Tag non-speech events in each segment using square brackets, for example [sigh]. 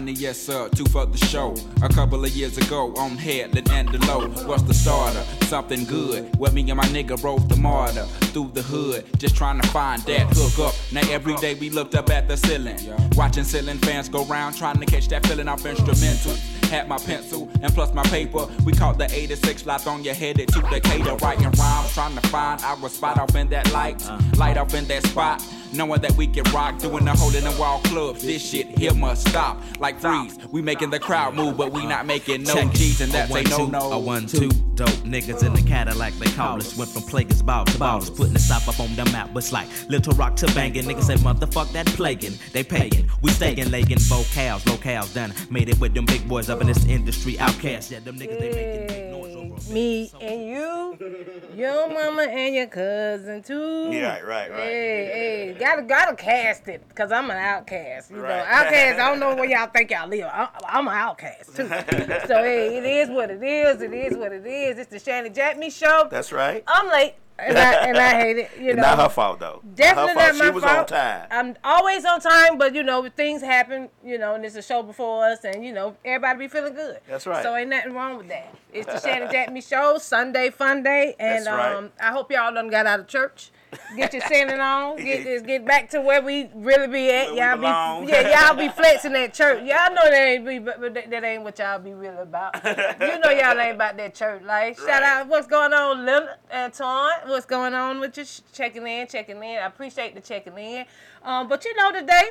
money, yes sir. Two for the show. A couple of years ago on Headland and Delowe. What's the starter? Something good. Where me and my nigga rode the MARTA through the hood, just trying to find that hook up. Now every day we looked up at the ceiling, watching ceiling fans go round, trying to catch that feeling off instrumental. Had my pencil and plus my paper. We caught the 86 lights on your head to Decatur, writing rhymes, trying to find our spot off in that light, uh. light off in that spot. Knowing that we can rock, doing the hole in the wall clubs. This shit here must stop. Like freeze, we making the crowd move, but we not making no. G's, and A that's one, a no no. A one, two, dope niggas in the Cadillac, they call us. Went from plaguers, ball to ballers, putting the south up on the map. But it's like Little Rock to banging. Niggas say, motherfuck that plaguing. They paying. We staying, legging vocals, locales done. Made it with them big boys up in this industry. OutKast, yeah, them niggas, they making Me and you, your mama and your cousin too. Yeah, right, right, right. Hey, hey, gotta gotta cast it, cause I'm an outcast. You know, Right. outcast. I don't know where [laughs] y'all think y'all live. I, I'm an outcast too. [laughs] so hey, it is what it is. It is what it is. It's the Shanny JackMe show. That's right. I'm late, and I and I hate it. You [laughs] know, not her fault though. Definitely her fault. not my she was fault. on time. I'm always on time, but you know things happen. You know, and it's a show before us, and you know everybody be feeling good. That's right. So ain't nothing wrong with that. It's the Shanny JackMe show, Sunday fun day, [laughs] and right. um, I hope y'all done got out of church. Get your sinning on. [laughs] Get this. Get back to where we really be at. Where y'all be yeah. Y'all be flexing at church. Y'all know that ain't be, but that, that ain't what y'all be really about. you know y'all ain't about that church life. Shout Right. out. What's going on, Leonard and Torn? What's going on with you? Checking in, checking in. I appreciate the checking in. Um, but you know today.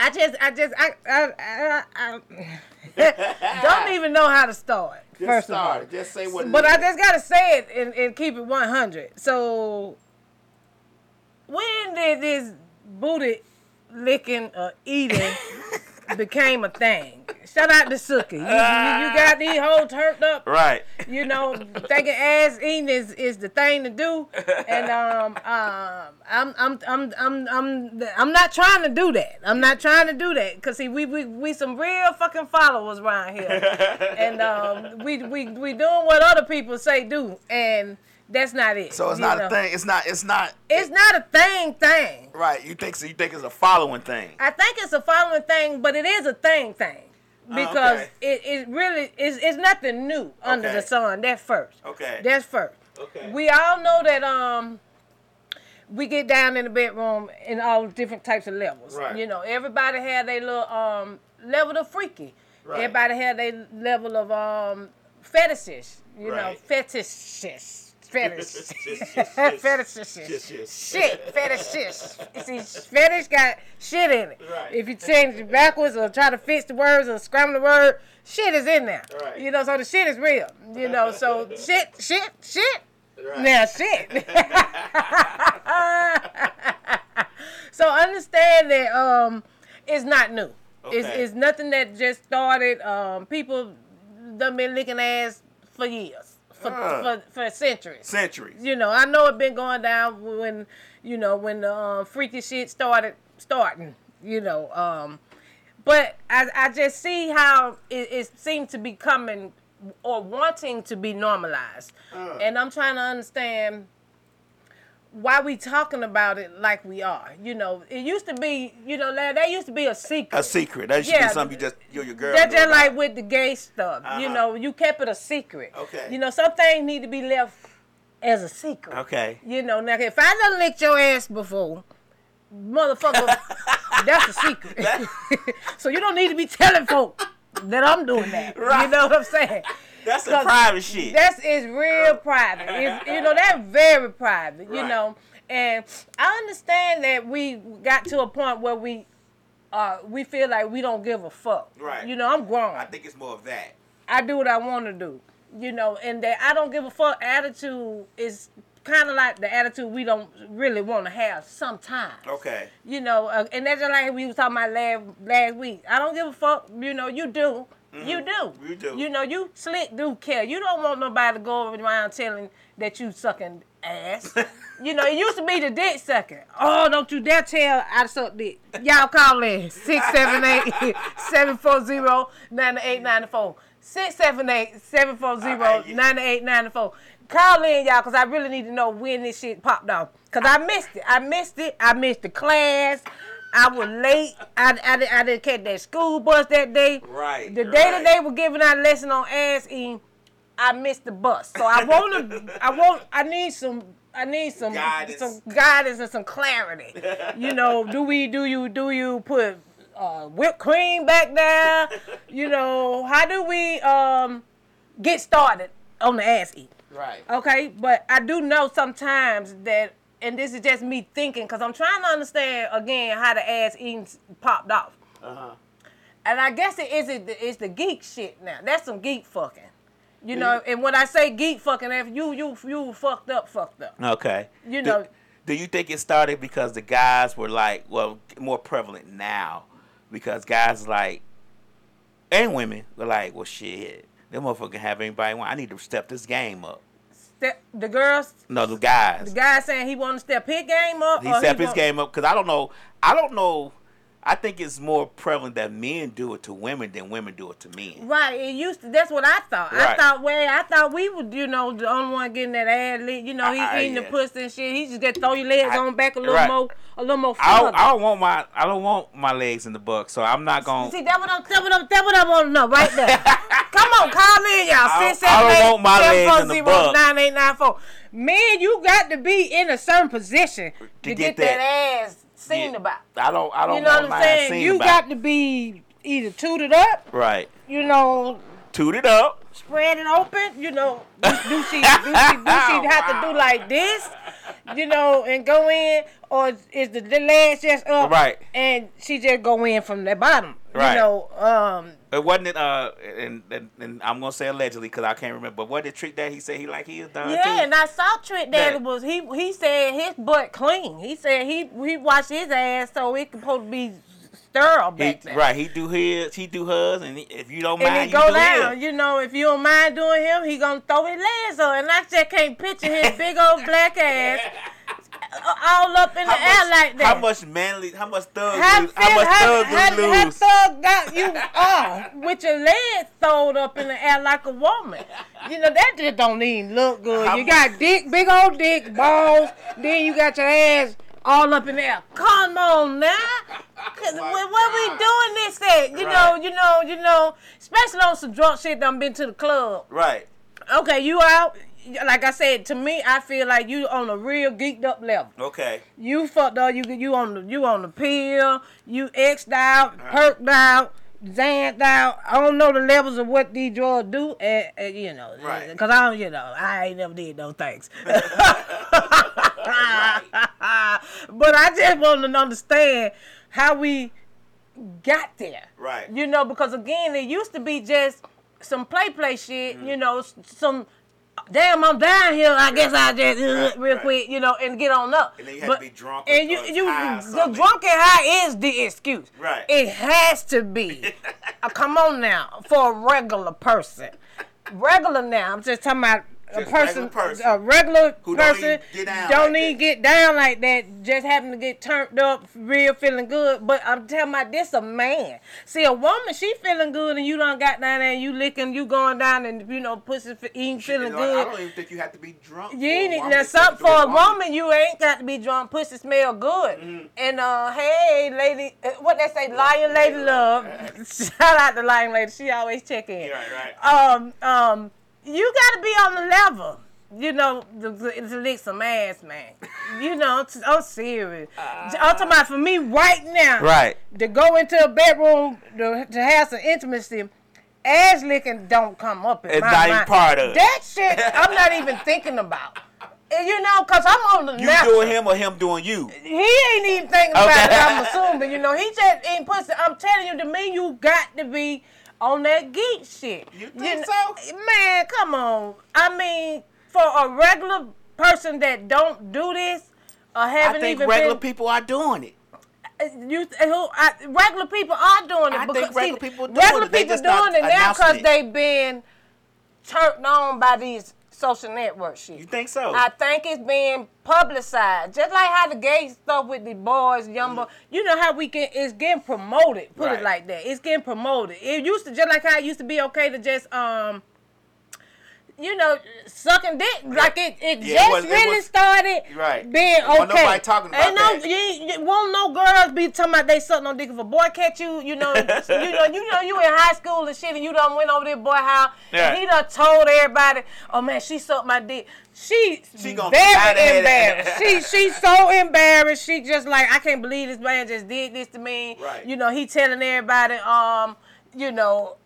I just, I just, I, I, I, I [laughs] [laughs] don't even know how to start. Just first start. of all, Just say what. but I just gotta say it and, and keep it 100. So, when did this booty licking or eating [laughs] became a thing? Shout out to Suki. You, you, you got these hoes turned up Right. you know, thinking ass eating is, is the thing to do, and [laughs] um, um, I'm I'm I'm I'm I'm I'm not trying to do that. I'm not trying to do that because see, we, we we some real fucking followers around here, [laughs] and um, we we we doing what other people say do, and that's not it. So it's not know. a thing. It's not. It's not. It's not a thing thing. Right. You think so? You think it's a following thing. I think it's a following thing, but it is a thing thing. Because okay. it, it really is it's nothing new under Okay. the sun. That's first. Okay. That's first. Okay. We all know that um we get down in the bedroom in all different types of levels. Right. You know, everybody had their little um level of freaky. Right. Everybody had their level of um fetishes. You know, Right. fetishes. Fetishes. Fetishes. [laughs] [laughs] yes. Shit, fetishes. See, fetish got shit in it. Right. If you change it backwards or try to fix the words or scramble the word, shit is in there. Right. You know, so the shit is real. You know, so [laughs] shit, shit, shit. Right. Now shit. so understand that um it's not new. It's, it's nothing that just started. Um, people done been licking ass for years, for, Uh. for, for centuries. Centuries. You know, I know it been going down when you know when the um, freaky shit started starting. You know, um, but I I just see how it, it seems to be coming or wanting to be normalized, Uh. and I'm trying to understand why we talking about it like we are. You know, it used to be, you know, that that used to be a secret. A secret. That should Yeah. be something you just you your girl. That's just about. like with the gay stuff. You Uh-huh. know, you kept it a secret. Okay. You know, some things need to be left as a secret. Okay. You know, now if I done licked your ass before, motherfucker, [laughs] that's a secret. [laughs] so you don't need to be telling folk that I'm doing that. Right. You know what I'm saying? That's some 'Cause private shit. That's is real private. [laughs] It's, you know, that's very private. You Right. know, and I understand that we got to a point where we, uh, we feel like we don't give a fuck. Right. You know, I'm grown. I think it's more of that. I do what I want to do. You know, and that I don't give a fuck attitude is kind of like the attitude we don't really want to have sometimes. Okay. You know, uh, and that's just like we was talking about last last week. I don't give a fuck. You know, you do. You do. Mm-hmm. You do. You know, you slick do care. You don't want nobody to go around telling that you sucking ass. [laughs] you know, it used to be the dick sucking. Oh, don't you dare tell I suck dick. Y'all call in 678 [laughs] 740 9894. 678 740 9894. Call in, y'all, because I really need to know when this shit popped off. Because I missed it. I missed it. I missed the class. I was late. I, I, didn't- I didn't catch that school bus that day. Right, The day that they were giving our lesson on ass eating, I missed the bus. So I want to, I want, I need some, I need some, Guidance. some guidance and some clarity. You know, do we, do you, do you put uh, whipped cream back there? You know, how do we um get started on the ass eat? Right. Okay, but I do know sometimes that, and this is just me thinking, because I'm trying to understand again how the ass eating popped off. Uh-huh. And I guess it is it it's the geek shit now. That's some geek fucking. You know, and when I say geek fucking, if you you you fucked up, fucked up. Okay. You Do- know- Do, you think it started because the guys were like, well, more prevalent now, because guys like, and women were like, well, shit, them motherfucker can have anybody want. I need to step this game up. Step, the girls, No, the guys. the guy saying he want to step his game up. he step his want- game up because I don't know. I don't know. I think it's more prevalent that men do it to women than women do it to men. Right, it used to. That's what I thought. I thought, well, I thought we would, you know, the only one getting that ad lit. You know, he I- I- eating the yeah. pussy and shit. He just got throw your legs I- on back a little right. more, a little more. I don't. I don't want my I don't want my legs in the buck, so I'm not gonna. See, that what I'm, that what I'm, that what I want to know right there. [laughs] Come on, call me, y'all. I- Six I don't seven want my eight legs seven in the four zero butt. nine eight nine four. Man, you got to be in a certain position to, get, get that. that. ass seen Yeah. about. I don't. I don't You know want what I'm saying? You about. got to be either tooted up, right. you know, Toot it up. spread it open, you know. Do, do she [laughs] do she do she have to do like this, you know, and go in, or is the, the legs just up, Right. And she just go in from the bottom, Right. you know. Um, It wasn't it. Uh, and, and, and I'm gonna say allegedly because I can't remember. But what did Trick that he said he like he is done yeah, too. and I saw Trick Daddy That- was he he said his butt clean. He said he he washed his ass so it could supposed to be sterile He, back there. right. He do his. He do hers, and he, if you don't And mind, he you go do down, his. you know. If you don't mind doing him, he gonna throw his legs up, and I just can't picture his big old black ass all up in the How air like that. how much manly? How much thug? How, lose, how much how, thug how, you how lose? thug got you off with your legs thrown up in the air like a woman? You know that just don't even look good. How you much- got dick, big old dick, balls. then you got your ass all up in the air. Come on now, cause my what, we doing this at? You know, you know, you know. Especially on some drunk shit. Done been to the club. right. Okay, you out. Like I said, to me, I feel like you on a real geeked up level. Okay. You fucked up. You you on the you on the pill. You xed out, perked out, xaned out. I don't know the levels of what these drugs do. And, and, you know, Right. Cause I don't, you know, I ain't never did no things. [laughs] [laughs] but I just want to understand how we got there. Right. You know, because again, it used to be just some play play shit. Mm-hmm. You know, some. Damn, I'm down here. I guess I just uh, Right, real right. quick, you know, and get on up. And then you have to be drunk And you, you, the drunk and high is the excuse. Right. It has to be. [laughs] Uh, come on now, for a regular person. Regular now. I'm just talking about a person, person. a regular Who don't person even get down don't like even get down like that. Just happen to get turned up, real feeling good. But I'm telling about this a man. See, a woman, she feeling good, and you don't got down there, and you licking, you going down, and you know, pussy eating, feeling I good. don't even think you have to be drunk. You ain't now something for a it. woman. You ain't got to be drunk. Pussy smell good. Mm-hmm. And uh, hey, lady, uh, what they say, lion lady love. [laughs] Shout out to lion lady. She always check in. Yeah, right, right. Um, um, you got to be on the level. You know, to, to lick some ass, man. You know, t- I'm serious. I'm talking about for me right now. Right. To go into a bedroom to, to have some intimacy, ass licking don't come up in It's my not mind. part of it. That shit, [laughs] I'm not even thinking about. You know, cause I'm on the You doing him or him doing you? He ain't even thinking about Okay. it. I'm assuming. You know, he just ain't pussy. I'm telling you, to me, you got to be on that geek shit. You think kn- so? Man, come on. I mean, for a regular person that don't do this or I haven't I think even regular been, people are doing it. Uh, you who I, regular people are doing it. I think because, regular see, people doing regular it. People doing it now because it. they been turned on by these social network shit. You think so? I think it's being publicized, just like how the gay stuff with the boys, young boys. You know how we can? It's getting promoted. Put Mm-hmm. Right. it like that. It's getting promoted. It used to just like how it used to be okay to just um. You know, sucking dick like it, it Yeah, it just was- it was- started Right. being okay. Wasn't nobody talking about Ain't no, that. You, you, won't no girls be talking about they sucking on dick if a boy catch you. You know, [laughs] you know, you know, you in high school and shit, and you done went over there boy house, Yeah. and he done told everybody, "Oh man, she sucked my dick." She, She gonna be very embarrassed. [laughs] she she's so embarrassed. She just like I can't believe this man just did this to me. Right. You know, he telling everybody, um, you know.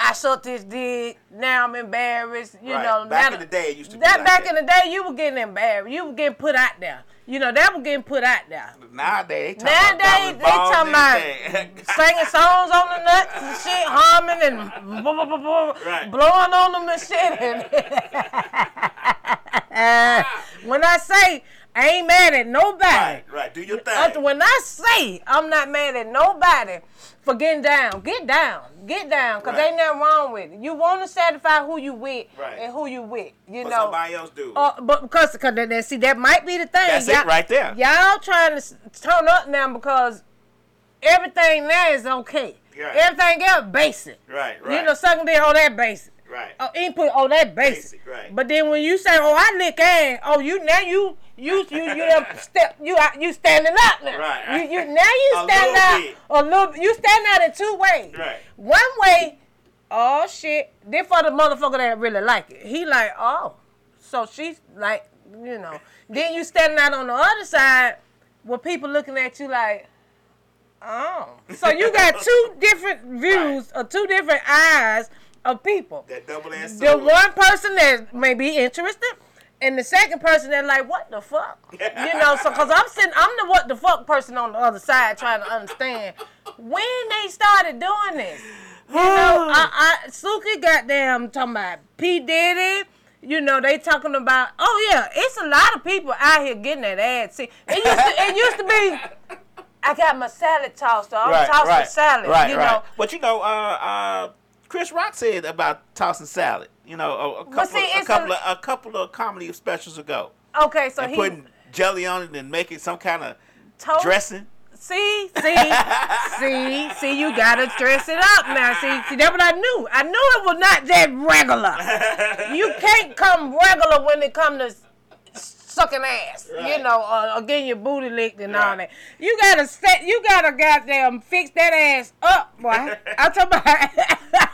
I sucked this dick. Now I'm embarrassed. You Right. know, Back now- in the day, it used to be that like back that. in the day, you were getting embarrassed. You were getting put out there. You know, that was getting put out there. Nowadays, they Nowadays, talking they about talking about [laughs] singing songs on the nuts and shit, humming and blah, blah, blah, blah, Right. blowing on them and shit. [laughs] when I say I ain't mad at nobody, right, right. Do your uh, thing. when I say I'm not mad at nobody for getting down, get down, get down, cause Right. ain't nothing wrong with it. You want to satisfy who you with Right. and who you with, you What know. somebody else do. Uh, but because, cause that, see, that might be the thing. That's it Y'all- right there. Y'all trying to turn up now because everything now is okay. Right. Everything else basic. right, right. You know, sucking dick, oh that basic. Right. Oh, input, oh that basic. Basic, right. But then when you say, oh I lick ass, oh you now you you you you step you uh, you standing up now. Right, right. You you now you [laughs] stand out bit. a little. You stand out in two ways. Right. One way, oh shit, then for the motherfucker that really like it, he like oh, so she's like you know. [laughs] Then you standing out on the other side with people looking at you like. Oh, so you got [laughs] two different views or two different eyes of people. That double ass The one person that may be interested, and the second person that like, what the fuck? You know, so cause I'm sitting, I'm the what the fuck person on the other side trying to understand when they started doing this. You know, [sighs] I, I Suki goddamn talking about P Diddy. You know, they talking about, oh yeah, it's a lot of people out here getting that ad. See, it used to, it used to be, I got my salad tossed. So I'm right, tossing right, salad. Right, you know, But you know, uh, uh, Chris Rock said about tossing salad. You know, a, a couple, see, a couple, a- of, a couple of comedy specials ago, okay, so and he putting jelly on it and making some kind of dressing. See, see, [laughs] see, see, you gotta dress it up now. See, see, that's what I knew. I knew it was not that regular. You [laughs] can't come regular when it come to sucking ass, you know, or, or getting your booty licked and all Right. that. You gotta set, you gotta goddamn fix that ass up, boy. [laughs] I'm talking about.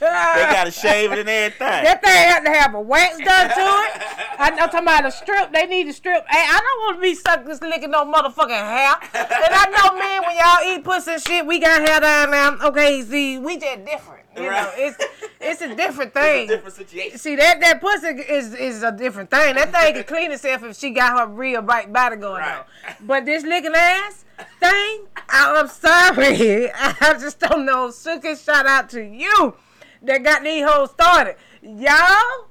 They [laughs] got to shave it and everything. That thing had to have a wax done to it. I, I'm talking about a strip. They need a strip. Hey, I don't want to be sucking, this licking no motherfucking hair. And I know, man, when y'all eat pussy and shit, we got hair down now. Okay, see, we just different. You know, it's it's a [laughs] different It's a thing. different situation. See that that pussy is is a different thing. That thing can clean itself if she got her real right body going Right. on. But this licking ass thing, I, I'm sorry, [laughs] I just don't know. Suki, shout out to you that got these hoes started. Y'all,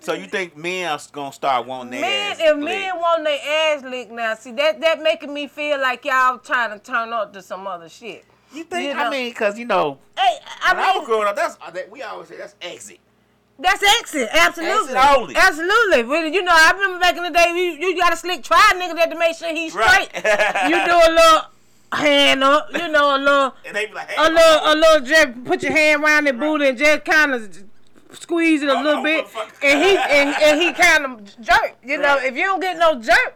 So you think men are gonna start wanting their men, ass if licked? men want their ass licked now, see that that making me feel like y'all trying to turn up to some other shit. You think? you I know- mean, because you know, Hey, I when I was growing up, that's uh, that we always say that's exit. That's exit, absolutely, Exit only. absolutely. Really, you know, I remember back in the day, you, you got a slick try nigga that to make sure he's Right. straight. you do a little hand up, you know, a little, [laughs] And they be like, hey, a little, a little. Just put your hand around the booty and just kind of squeeze it a Oh, little oh, bit, and he and, and he [laughs] kind of jerk. You know, if you don't get no jerk.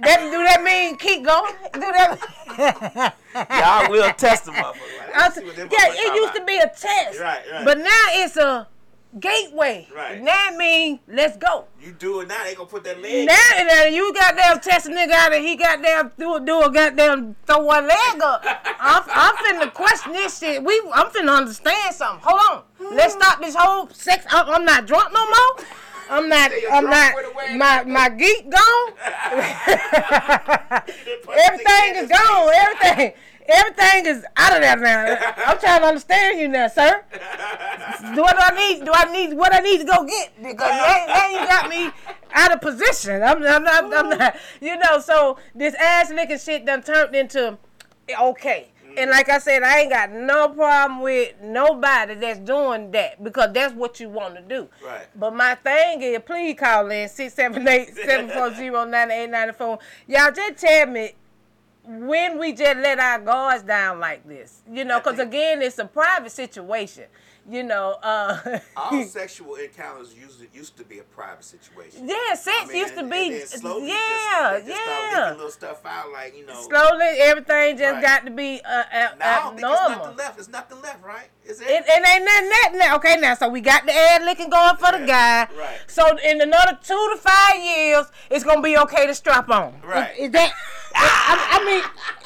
That, do that mean keep going? Do that? [laughs] y'all will test them up. I was- yeah, it used to be a test, Right, right. but now it's a gateway. Right. Now it mean let's go. You do it now, they gonna put that leg. Now that you goddamn test a nigga out and he goddamn do, a do a goddamn throw one leg up. [laughs] I'm, I'm finna question this shit. We I'm finna understand something. Hold on. Let's stop this whole sex. I'm, I'm not drunk no more. I'm not. I'm not. with a wig. My my geek gone. [laughs] [laughs] Everything is gone. Everything. Everything is out of there now. I'm trying to understand you now, sir. Do what do I need? Do I need what I need to go get? Because now, now you got me out of position. I'm, I'm not. I'm not. You know. So this ass licking shit done turned into okay. And like I said, I ain't got no problem with nobody that's doing that because that's what you want to do. Right. But my thing is, please call in 678-740-9894. Y'all just tell me when we just let our guards down like this. You know, because again, it's a private situation. You know, uh, All [laughs] sexual encounters usually used to be a private situation. yeah, sex I mean, used to be, and slowly yeah, just, yeah. little stuff out, like you know. Slowly, everything just Right. got to be uh, uh, Now, I don't there's abnormal. nothing left. There's nothing left, right? Is it? It, it ain't nothing that now. Okay, now so we got the ad licking going for the guy. Right. So in another two to five years, it's gonna be okay to strap on. Right. Is, is that? I, I mean,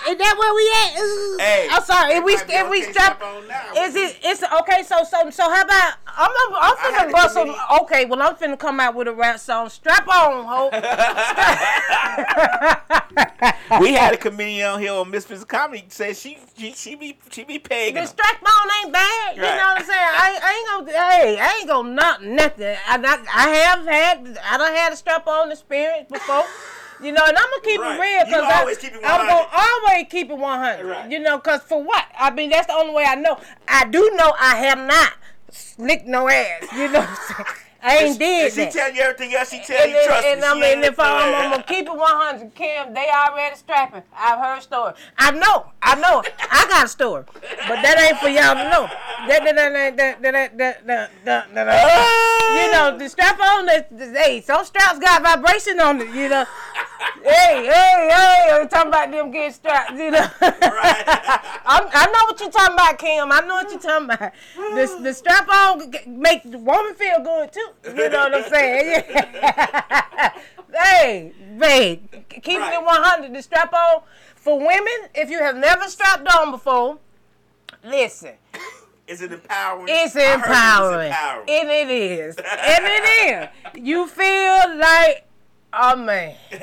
is that where we at? Hey, I'm sorry. If we if we okay to strap, strap on now. is it? It's okay. So so so how about I'm I'm, I'm finna bust some. Okay, well I'm finna come out with a rap song. Strap on, ho. [laughs] we had a comedian on here on Misfits Comedy said she she she be she be pegging. The strap on ain't bad. You know what I'm saying? I, I ain't gonna. Hey, I ain't gonna knock nothing. I, I, I have had. I don't had a strap on experience before. You know, and I'm gonna keep right. it real because I'm gonna always keep it 100. Right. You know, because for what? I mean, that's the only way I know. I do know I have not slicked no ass. You know. I ain't did she, that. She tell you everything else. She tell and you trust and, me. And I mean, if I'm, I'm, gonna keep it 100, Kim, they already strapping. I've heard story. I know, I know, I got a story, but that ain't for y'all to know. That that that that that that that that. that, that. You know, the strap on the Hey, some straps got vibration on it. You know, Hey, hey, hey! I'm talking about them getting strapped. You know. Right. [laughs] I'm, I know what you're talking about, Kim. I know what you're talking about. The, the strap on make the woman feel good too. You know what I'm saying? [laughs] Yeah. hey, babe, keeping Right. it 100. The strap on for women, if you have never strapped on before, listen, Is it empowering? it's I heard it empowering. empowering. And it is. and it is. You feel like, oh man. [laughs] right.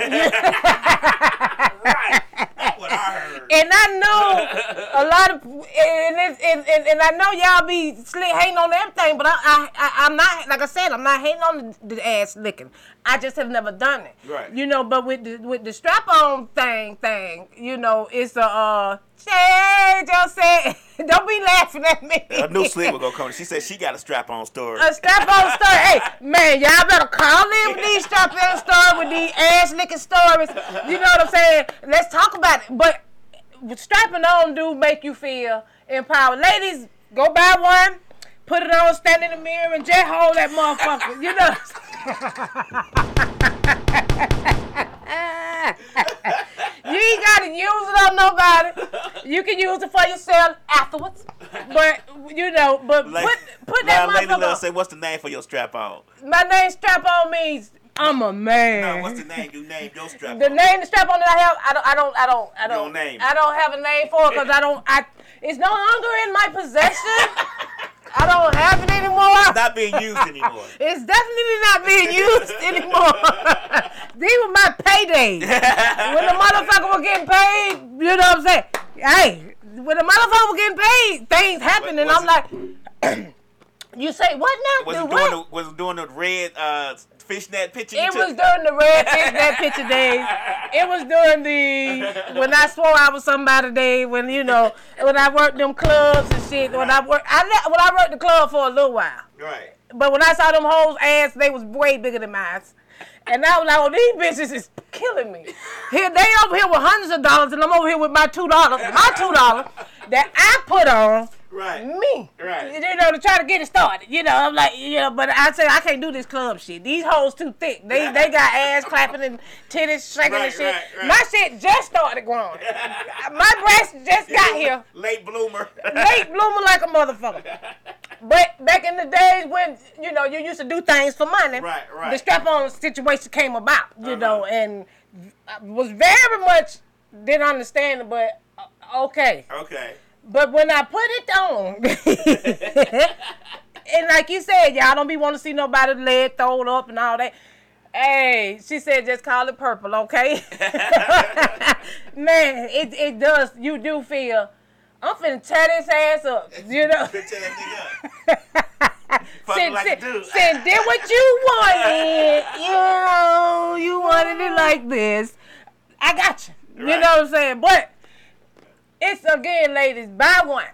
That's what I heard. And I know a lot of, and, and, and, and I know y'all be slick hating on everything, but I, I, I, I'm not, like I said, I'm not hating on the, the ass licking. I just have never done it. Right. You know, but with the, with the strap on thing, thing, you know, it's a, uh, Shay just said, don't be laughing at me. A new sleeper gonna come. She said she got a strap on story. A strap on story. Hey, man, y'all better call in with these [laughs] strap on stories, with these ass licking stories. You know what I'm saying? Let's talk about it. But strapping on do make you feel empowered. Ladies, go buy one, put it on, stand in the mirror, and just hold that motherfucker. You know. [laughs] you ain't gotta use it on nobody. You can use it for yourself afterwards. But you know, but Like- put put that now, Lady motherfucker. Love say, "What's the name for your strap on?" My name strap on means I'm a man. No, what's the name? You name your strap on? The on. name the strap on that I have, I don't, I don't, I don't, I don't, don't name I don't have a name for it because I don't, I, it's no longer in my possession. [laughs] I don't have it anymore. It's not being used anymore. [laughs] It's definitely not being used [laughs] anymore. [laughs] These were my paydays. when the motherfucker was getting paid, you know what I'm saying? Hey, when the motherfucker was getting paid, things happened, and I'm like, [clears throat] you say what now? Was it what? doing the was it doing the red uh, fishnet picture? It was during the red fish that picture days. [laughs] It was during the when I swore I was somebody day. When you know when I worked them clubs and shit. When I worked, I when I worked the club for a little while. right. But when I saw them hoes' ass, they was way bigger than mine. And I was like, oh, these bitches is killing me. Here they over here with hundreds of dollars, and I'm over here with my two dollars, my two dollars that I put on Right. me. Right. You know, to try to get it started. You know, I'm like, you know, but I said I can't do this club shit. These hoes too thick. They they got ass clapping and titties shaking Right, and shit. right, right. My shit just started growing. [laughs] My breast just got [laughs] here. Late bloomer. Late bloomer like a motherfucker. [laughs] But back in the days when you know you used to do things for money, Right, right. the strap-on situation came about. You Uh-huh. know, and I was very much didn't understand it, but uh, okay. okay. But when I put it on, [laughs] and like you said, y'all don't be want to see nobody leg thrown up and all that. Hey, she said just call it purple, okay? [laughs] Man, it it does. You do feel. I'm finna tear this ass up, you know. Bitch that nigga up. [laughs] Fuck Said, like dude. said, did what you wanted. You know, you wanted it like this. I got you. You know what I'm saying? But it's again, ladies, buy one.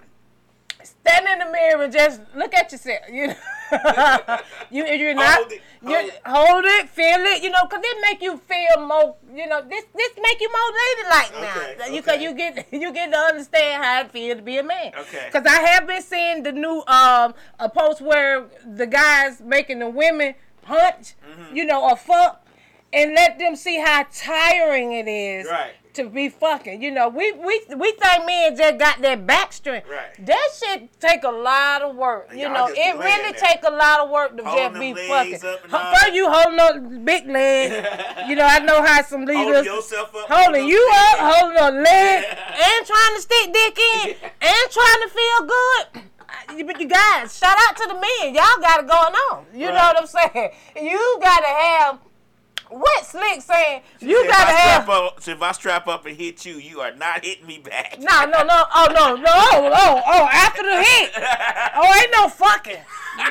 Stand in the mirror and just look at yourself. You know, [laughs] you you're not Hold it, you hold it. hold it, feel it. You know, cause it make you feel more. You know, this this make you more ladylike Okay, now. You cause you get [laughs] you get to understand how it feel to be a man. Okay. Cause I have been seeing the new um a post where the guys making the women punch, Mm-hmm. you know, or fuck, and let them see how tiring it is Right. To be fucking. You know, we we we think men just got that back strength. Right. That shit take a lot of work. You know, it really take a lot of work to Holding just be legs fucking. up and all First, you holding up big leg. [laughs] you know, I know how some Holding leaders yourself up. holding you up, holding a leg, [laughs] and trying to stick dick in, [laughs] and trying to feel good. But you guys, shout out to the men. Y'all got it going on. You know what I'm saying? You gotta have what Slick saying. You if gotta have. up, so if I strap up and hit you, you are not hitting me back. No, no, no. Oh, no, no. Oh, oh, oh, after the hit. [laughs] Oh, ain't no fucking.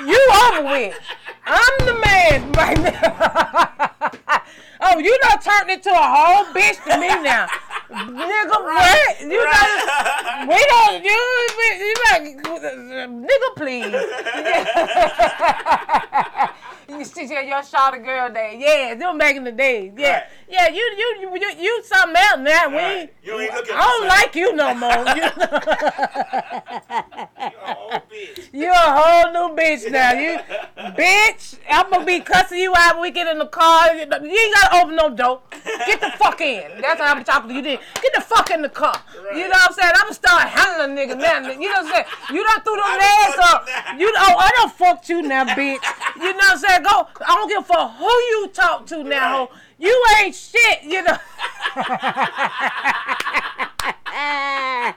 You over with. I'm the man right now. [laughs] oh, you done turned into a whole bitch to me now. Nigga, what? You done, we don't, you, you like, nigga, please. [laughs] You see, yeah, your shot a girl day. Yeah, them back in the day. Yeah. Right. Yeah, you you you you, you something else now. We Right. You ain't looking I don't like you no more. [laughs] [laughs] You, You a whole bitch. you a whole new bitch now. You bitch, I'm gonna be cussing you out when we get in the car. You ain't gotta open no door. Get the fuck in. That's how I'm talking to you. Then get the fuck in the car. You know what I'm saying? I'm gonna start handling niggas now. You know what I'm saying? You done threw them legs done up. you now. You know, I done fucked you now, bitch. You know what I'm saying? Go. I don't give a fuck who you talk to now. Right. You ain't shit. You know. [laughs] Ah,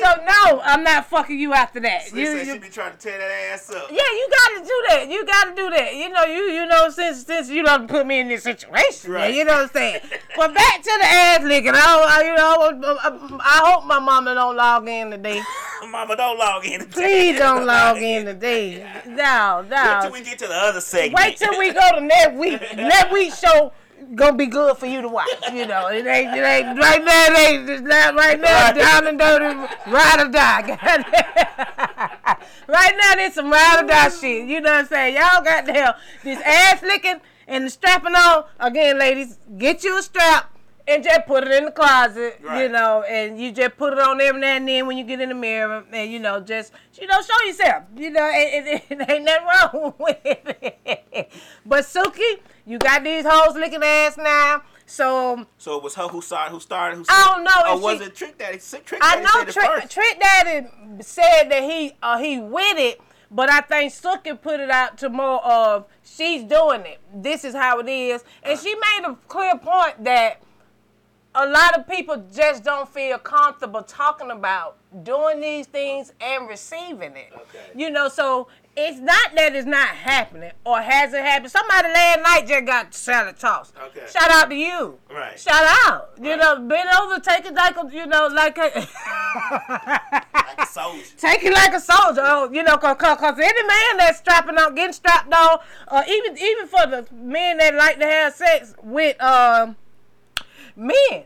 so no, I'm not fucking you after that. Slick You, said you, she be trying to tear that ass up. yeah, you gotta do that. You gotta do that. You know, you you know, since since you don't put me in this situation, Right. you know what I'm saying. but back to the ass licking. I, I you know, I, I hope my mama don't log in today. [laughs] Mama, don't log in. Today. Please don't log in [laughs] today. No, no. Wait no. till we get to the other segment. Wait till we go to next week. Next week show gonna be good for you to watch. You know, it ain't, it ain't right now. It ain't it's not right now. Right. Down and dirty, ride or die. [laughs] right now, there's some ride or die shit. You know what I'm saying? Y'all got the hell this ass licking and the strapping on. Again, ladies, get you a strap. And just put it in the closet, you know, and you just put it on every now and then when you get in the mirror, and you know, just you know, show yourself. You know, it, it, it [laughs] ain't nothing wrong [laughs] with it. But Suki, you got these hoes licking ass now, so So it was her who started. Who started? Who I don't know Or was she- it Trick Daddy? Trick I know said Trick. Trick Daddy said that he uh, he with it, but I think Suki put it out to more of she's doing it. This is how it is, and she made a clear point that a lot of people just don't feel comfortable talking about doing these things and receiving it. Okay. You know, so it's not that it's not happening or hasn't happened. Somebody last night just got salad tossed. Okay. Shout out to you. Right. Shout out. You Right. know, been over, take it like a, you know, like a. [laughs] Like a soldier. Take it like a soldier, oh, you know, cause, cause, 'cause any man that's strapping on, getting strapped on, or even even for the men that like to have sex with um men,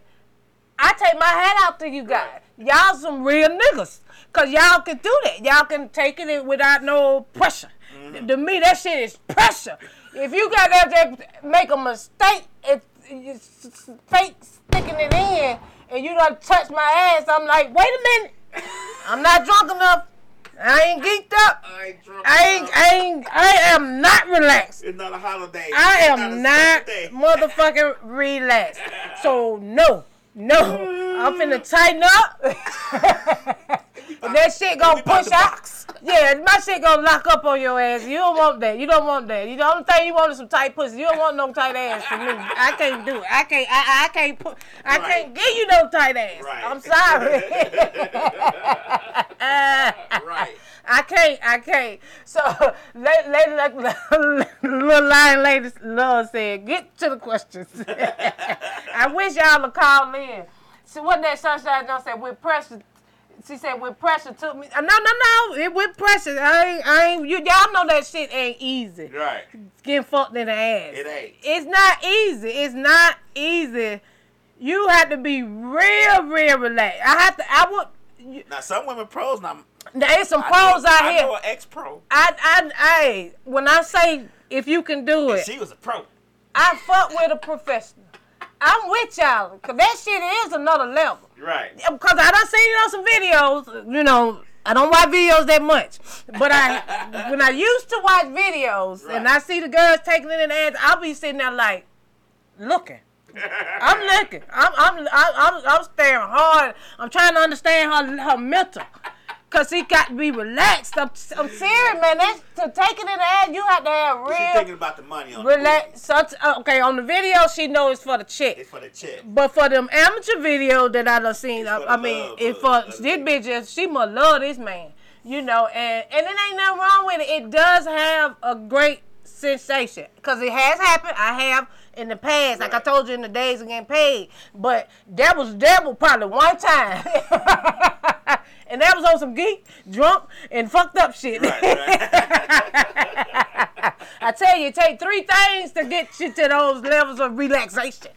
I take my hat out to you guys. Y'all some real niggas, cause y'all can do that. Y'all can take it without no pressure. Mm-hmm. To me, that shit is pressure. If you got to just make a mistake, it's, it's fake sticking it in, and you don't touch my ass, I'm like, wait a minute. [laughs] I'm not drunk enough. I ain't geeked up. I ain't drunk. I ain't, I ain't, I am not relaxed. It's not a holiday. I It's am a not [laughs] motherfucking relaxed. So no, no, I'm finna tighten up. [laughs] And that shit gonna push out. Yeah, my shit gonna lock up on your ass. You don't want that. You don't want that. You the only thing you want is some tight pussy. You don't want no tight ass from me. I can't do it. I can't. I, I can't put. I Right. can't give you no tight ass. Right. I'm sorry. [laughs] Right. I can't, I can't. So, lady, lady like little lion lady love said, get to the questions. [laughs] I wish y'all would call in. So what that sunshine don't say? We're pressure. She said with pressure took me. No, no, no. It with pressure. I ain't, I ain't. You y'all know that shit ain't easy. Right. Getting fucked in the ass. It ain't. It's not easy. It's not easy You have to be real, real relaxed. I have to. I would. You, Now some women pros now. there's some I pros know, out I here. know an ex pro. I, I, I, when I say if you can do it, She was a pro. I fuck with a professional. I'm with y'all, cause that shit is another level. Right. Because I done seen it on some videos. You know, I don't watch videos that much, but I [laughs] when I used to watch videos and I see the girls taking it in the ass, I'll be sitting there like looking. I'm [laughs] looking. I'm I'm I'm I'm, I'm staring hard. I'm trying to understand her her mental. Cause he got to be relaxed. I'm, I'm serious, man. That's to take it in the ass. You have to have real. She thinking about the money on relax. Such, okay, on the video she knows it's for the chick. It's for the check. But for them amateur video that I done seen, I, I mean, if for uh, it. this bitch, just, she must love this man, you know, and and it ain't nothing wrong with it. It does have a great sensation because it has happened. I have in the past, like I told you in the days of getting paid, but that was that was probably one time, [laughs] and that was on some geek, drunk, and fucked up shit. Right, right. [laughs] I tell you, it take three things to get you to those levels of relaxation.